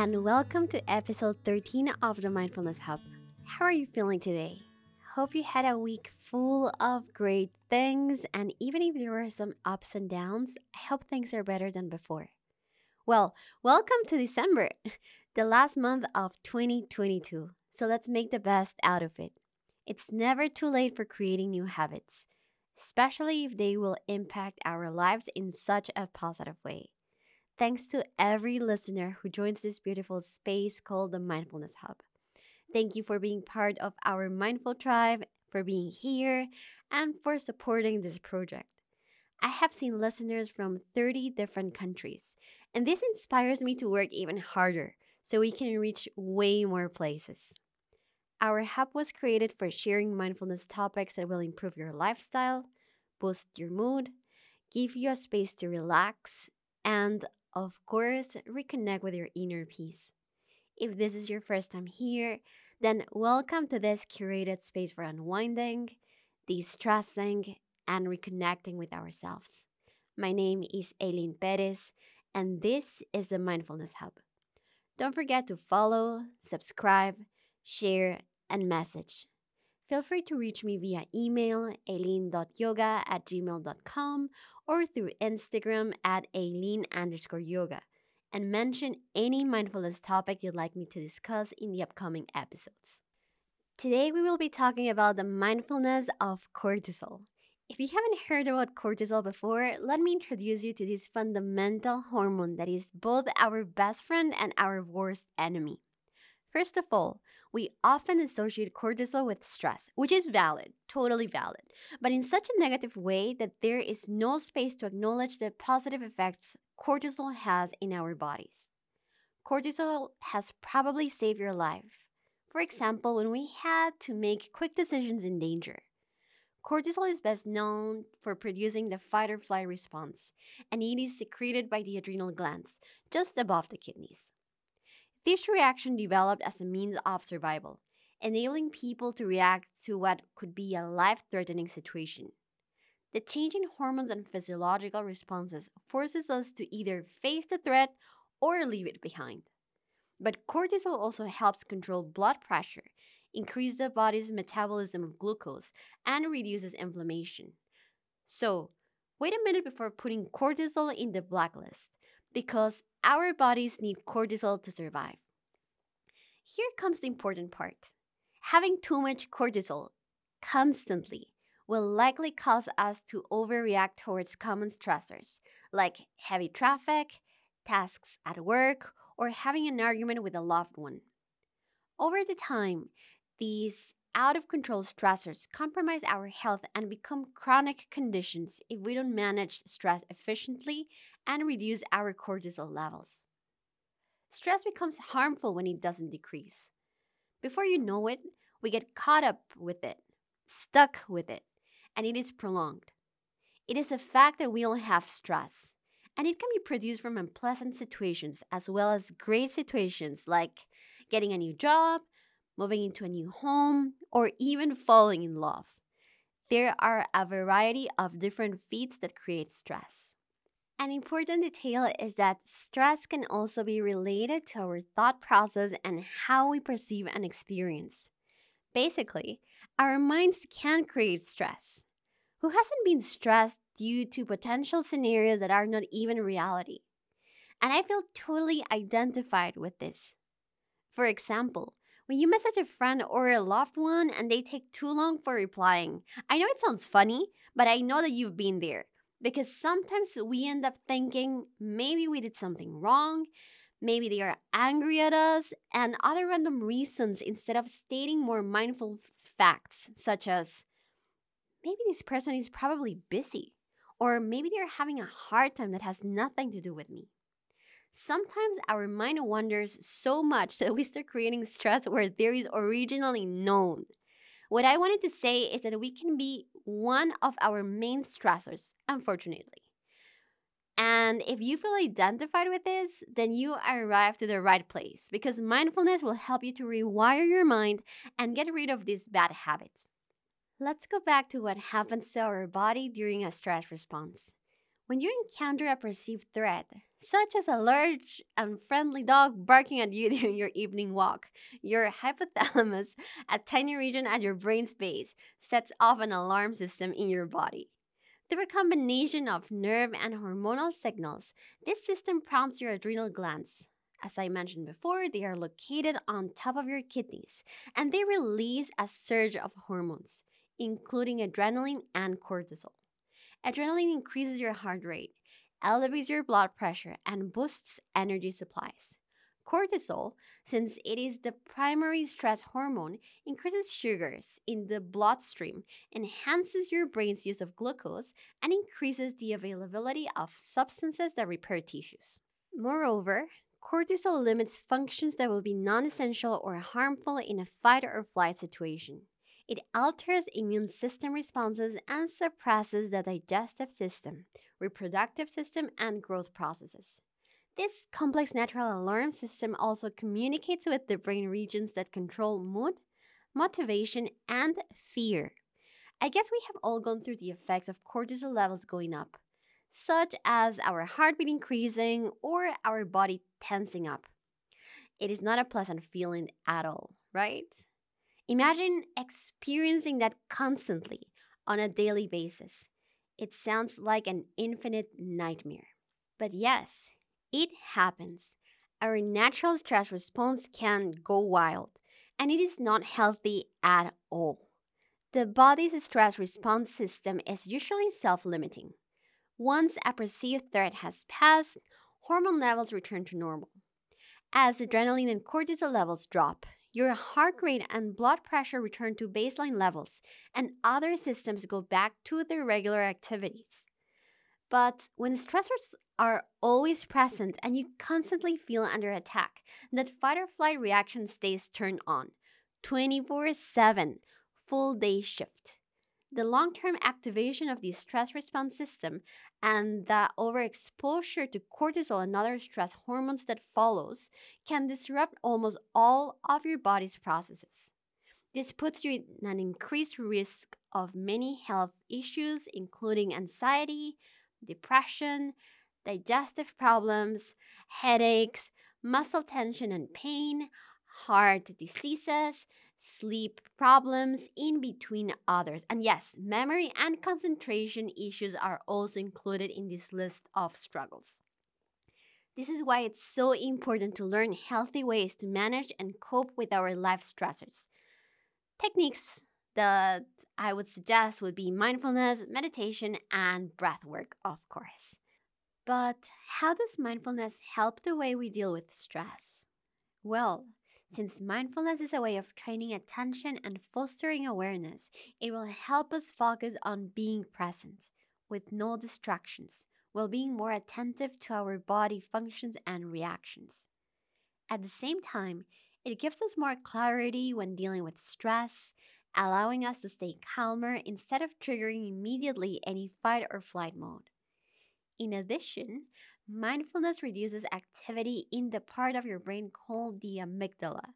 and welcome to episode 13 of the Mindfulness Hub. How are you feeling today? Hope you had a week full of great things, and even if there were some ups and downs, I hope things are better than before. Well, welcome to December, the last month of 2022. So let's make the best out of it. It's never too late for creating new habits, especially if they will impact our lives in such a positive way. Thanks to every listener who joins this beautiful space called the Mindfulness Hub. Thank you for being part of our Mindful Tribe, for being here, and for supporting this project. I have seen listeners from 30 different countries, and this inspires me to work even harder so we can reach way more places. Our hub was created for sharing mindfulness topics that will improve your lifestyle, boost your mood, give you a space to relax, and of course, reconnect with your inner peace. If this is your first time here, then welcome to this curated space for unwinding, de stressing, and reconnecting with ourselves. My name is Aileen Perez, and this is the Mindfulness Hub. Don't forget to follow, subscribe, share, and message. Feel free to reach me via email, aileen.yoga at gmail.com or through Instagram at aileen underscore yoga and mention any mindfulness topic you'd like me to discuss in the upcoming episodes. Today, we will be talking about the mindfulness of cortisol. If you haven't heard about cortisol before, let me introduce you to this fundamental hormone that is both our best friend and our worst enemy. First of all, we often associate cortisol with stress, which is valid, totally valid, but in such a negative way that there is no space to acknowledge the positive effects cortisol has in our bodies. Cortisol has probably saved your life. For example, when we had to make quick decisions in danger. Cortisol is best known for producing the fight or flight response, and it is secreted by the adrenal glands just above the kidneys. This reaction developed as a means of survival, enabling people to react to what could be a life threatening situation. The change in hormones and physiological responses forces us to either face the threat or leave it behind. But cortisol also helps control blood pressure, increase the body's metabolism of glucose, and reduces inflammation. So, wait a minute before putting cortisol in the blacklist because our bodies need cortisol to survive. Here comes the important part. Having too much cortisol constantly will likely cause us to overreact towards common stressors like heavy traffic, tasks at work, or having an argument with a loved one. Over the time, these out of control stressors compromise our health and become chronic conditions if we don't manage stress efficiently and reduce our cortisol levels. Stress becomes harmful when it doesn't decrease. Before you know it, we get caught up with it, stuck with it, and it is prolonged. It is a fact that we all have stress, and it can be produced from unpleasant situations as well as great situations like getting a new job, moving into a new home, or even falling in love. There are a variety of different feats that create stress. An important detail is that stress can also be related to our thought process and how we perceive an experience. Basically, our minds can create stress. Who hasn't been stressed due to potential scenarios that are not even reality? And I feel totally identified with this. For example, when you message a friend or a loved one and they take too long for replying. I know it sounds funny, but I know that you've been there because sometimes we end up thinking maybe we did something wrong, maybe they are angry at us, and other random reasons instead of stating more mindful facts, such as maybe this person is probably busy, or maybe they're having a hard time that has nothing to do with me. Sometimes our mind wanders so much that we start creating stress where there is originally none. What I wanted to say is that we can be one of our main stressors, unfortunately. And if you feel identified with this, then you arrived to the right place because mindfulness will help you to rewire your mind and get rid of these bad habits. Let's go back to what happens to our body during a stress response. When you encounter a perceived threat, such as a large, unfriendly dog barking at you during your evening walk, your hypothalamus, a tiny region at your brain's base, sets off an alarm system in your body. Through a combination of nerve and hormonal signals, this system prompts your adrenal glands. As I mentioned before, they are located on top of your kidneys and they release a surge of hormones, including adrenaline and cortisol. Adrenaline increases your heart rate, elevates your blood pressure, and boosts energy supplies. Cortisol, since it is the primary stress hormone, increases sugars in the bloodstream, enhances your brain's use of glucose, and increases the availability of substances that repair tissues. Moreover, cortisol limits functions that will be non essential or harmful in a fight or flight situation. It alters immune system responses and suppresses the digestive system, reproductive system, and growth processes. This complex natural alarm system also communicates with the brain regions that control mood, motivation, and fear. I guess we have all gone through the effects of cortisol levels going up, such as our heartbeat increasing or our body tensing up. It is not a pleasant feeling at all, right? Imagine experiencing that constantly on a daily basis. It sounds like an infinite nightmare. But yes, it happens. Our natural stress response can go wild, and it is not healthy at all. The body's stress response system is usually self limiting. Once a perceived threat has passed, hormone levels return to normal. As adrenaline and cortisol levels drop, your heart rate and blood pressure return to baseline levels, and other systems go back to their regular activities. But when stressors are always present and you constantly feel under attack, that fight or flight reaction stays turned on 24 7, full day shift. The long term activation of the stress response system and the overexposure to cortisol and other stress hormones that follows can disrupt almost all of your body's processes. This puts you in an increased risk of many health issues, including anxiety, depression, digestive problems, headaches, muscle tension and pain, heart diseases, sleep problems, in between others. And yes, memory and concentration issues are also included in this list of struggles. This is why it's so important to learn healthy ways to manage and cope with our life stressors. Techniques that I would suggest would be mindfulness, meditation, and breath work, of course. But how does mindfulness help the way we deal with stress? Well, since mindfulness is a way of training attention and fostering awareness, it will help us focus on being present with no distractions while being more attentive to our body functions and reactions. At the same time, it gives us more clarity when dealing with stress, allowing us to stay calmer instead of triggering immediately any fight or flight mode. In addition, Mindfulness reduces activity in the part of your brain called the amygdala.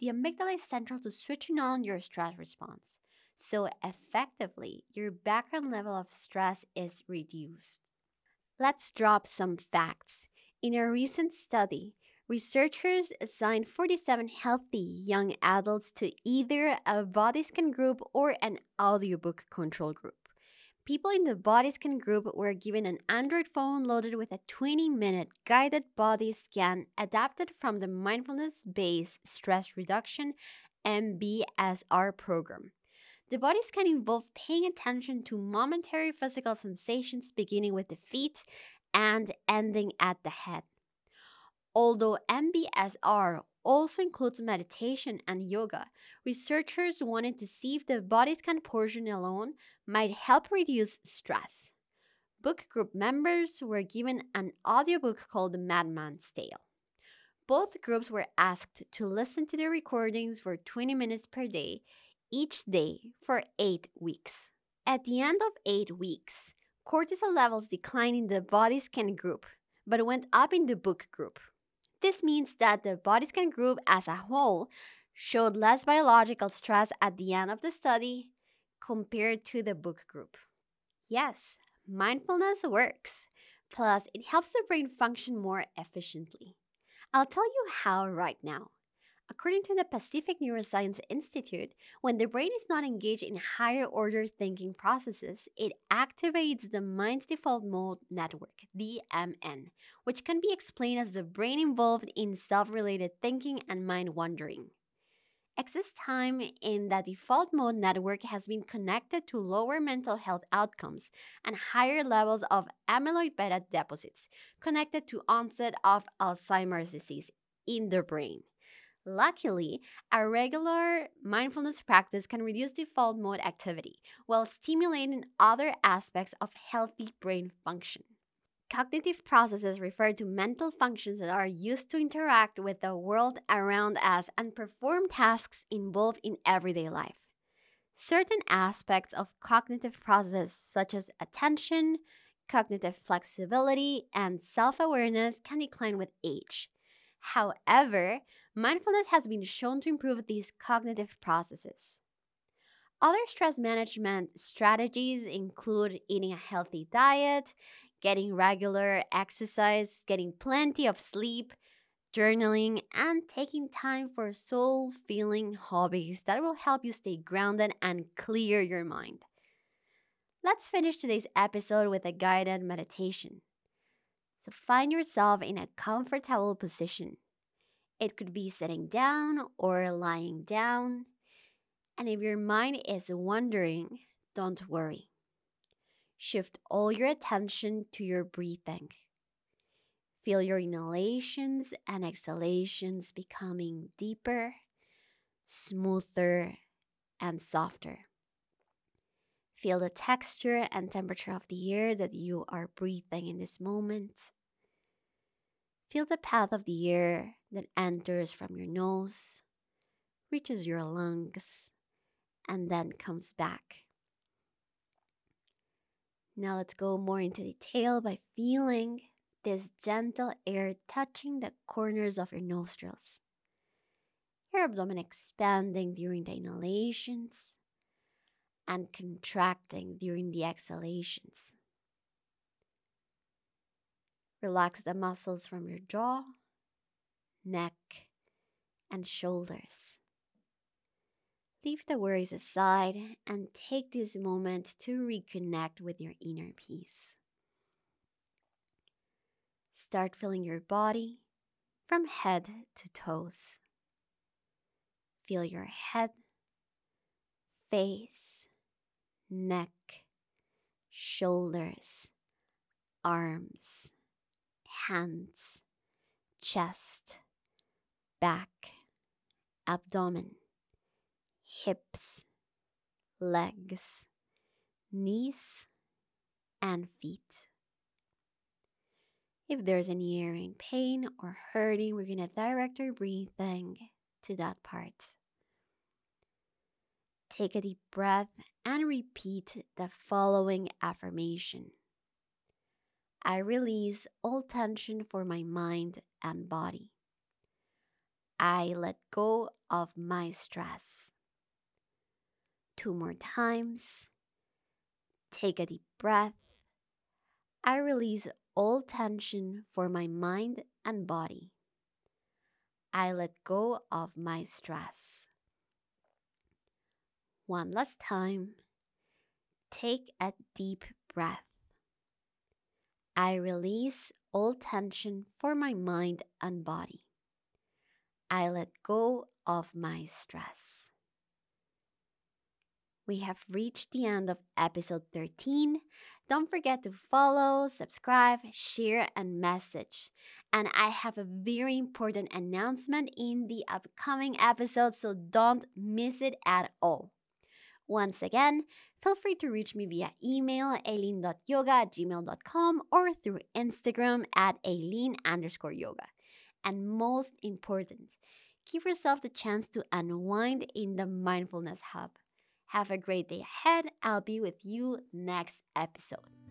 The amygdala is central to switching on your stress response. So, effectively, your background level of stress is reduced. Let's drop some facts. In a recent study, researchers assigned 47 healthy young adults to either a body scan group or an audiobook control group. People in the body scan group were given an Android phone loaded with a 20 minute guided body scan adapted from the mindfulness based stress reduction MBSR program. The body scan involved paying attention to momentary physical sensations beginning with the feet and ending at the head. Although MBSR also includes meditation and yoga, researchers wanted to see if the body scan portion alone might help reduce stress. Book group members were given an audiobook called Madman's Tale. Both groups were asked to listen to the recordings for 20 minutes per day, each day for eight weeks. At the end of eight weeks, cortisol levels declined in the body scan group, but went up in the book group. This means that the body scan group as a whole showed less biological stress at the end of the study compared to the book group. Yes, mindfulness works. Plus, it helps the brain function more efficiently. I'll tell you how right now. According to the Pacific Neuroscience Institute, when the brain is not engaged in higher order thinking processes, it activates the mind's default mode network, DMN, which can be explained as the brain involved in self related thinking and mind wandering. Excess time in the default mode network has been connected to lower mental health outcomes and higher levels of amyloid beta deposits, connected to onset of Alzheimer's disease in the brain. Luckily, a regular mindfulness practice can reduce default mode activity while stimulating other aspects of healthy brain function. Cognitive processes refer to mental functions that are used to interact with the world around us and perform tasks involved in everyday life. Certain aspects of cognitive processes, such as attention, cognitive flexibility, and self awareness, can decline with age. However, mindfulness has been shown to improve these cognitive processes. Other stress management strategies include eating a healthy diet, getting regular exercise, getting plenty of sleep, journaling, and taking time for soul filling hobbies that will help you stay grounded and clear your mind. Let's finish today's episode with a guided meditation. So find yourself in a comfortable position. It could be sitting down or lying down. And if your mind is wandering, don't worry. Shift all your attention to your breathing. Feel your inhalations and exhalations becoming deeper, smoother, and softer. Feel the texture and temperature of the air that you are breathing in this moment. Feel the path of the air that enters from your nose, reaches your lungs, and then comes back. Now let's go more into detail by feeling this gentle air touching the corners of your nostrils. Your abdomen expanding during the inhalations and contracting during the exhalations. Relax the muscles from your jaw, neck, and shoulders. Leave the worries aside and take this moment to reconnect with your inner peace. Start feeling your body from head to toes. Feel your head, face, neck, shoulders, arms, hands, chest, back, abdomen, hips, legs, knees, and feet. If there's any area in pain or hurting, we're going to direct our breathing to that part. Take a deep breath and repeat the following affirmation I release all tension for my mind and body. I let go of my stress. Two more times. Take a deep breath. I release all tension for my mind and body. I let go of my stress. One last time. Take a deep breath. I release all tension for my mind and body. I let go of my stress. We have reached the end of episode 13. Don't forget to follow, subscribe, share, and message. And I have a very important announcement in the upcoming episode, so don't miss it at all. Once again, feel free to reach me via email aileen.yoga at gmail.com or through Instagram at aileen underscore yoga. And most important, give yourself the chance to unwind in the Mindfulness Hub. Have a great day ahead. I'll be with you next episode.